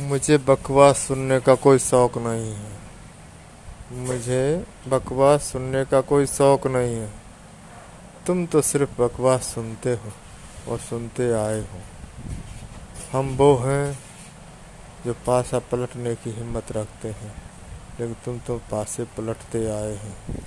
मुझे बकवास सुनने का कोई शौक नहीं है। मुझे बकवास सुनने का कोई शौक नहीं है। तुम तो सिर्फ़ बकवास सुनते हो और सुनते आए हो। हम वो हैं जो पासा पलटने की हिम्मत रखते हैं, लेकिन तुम तो पासे पलटते आए हैं।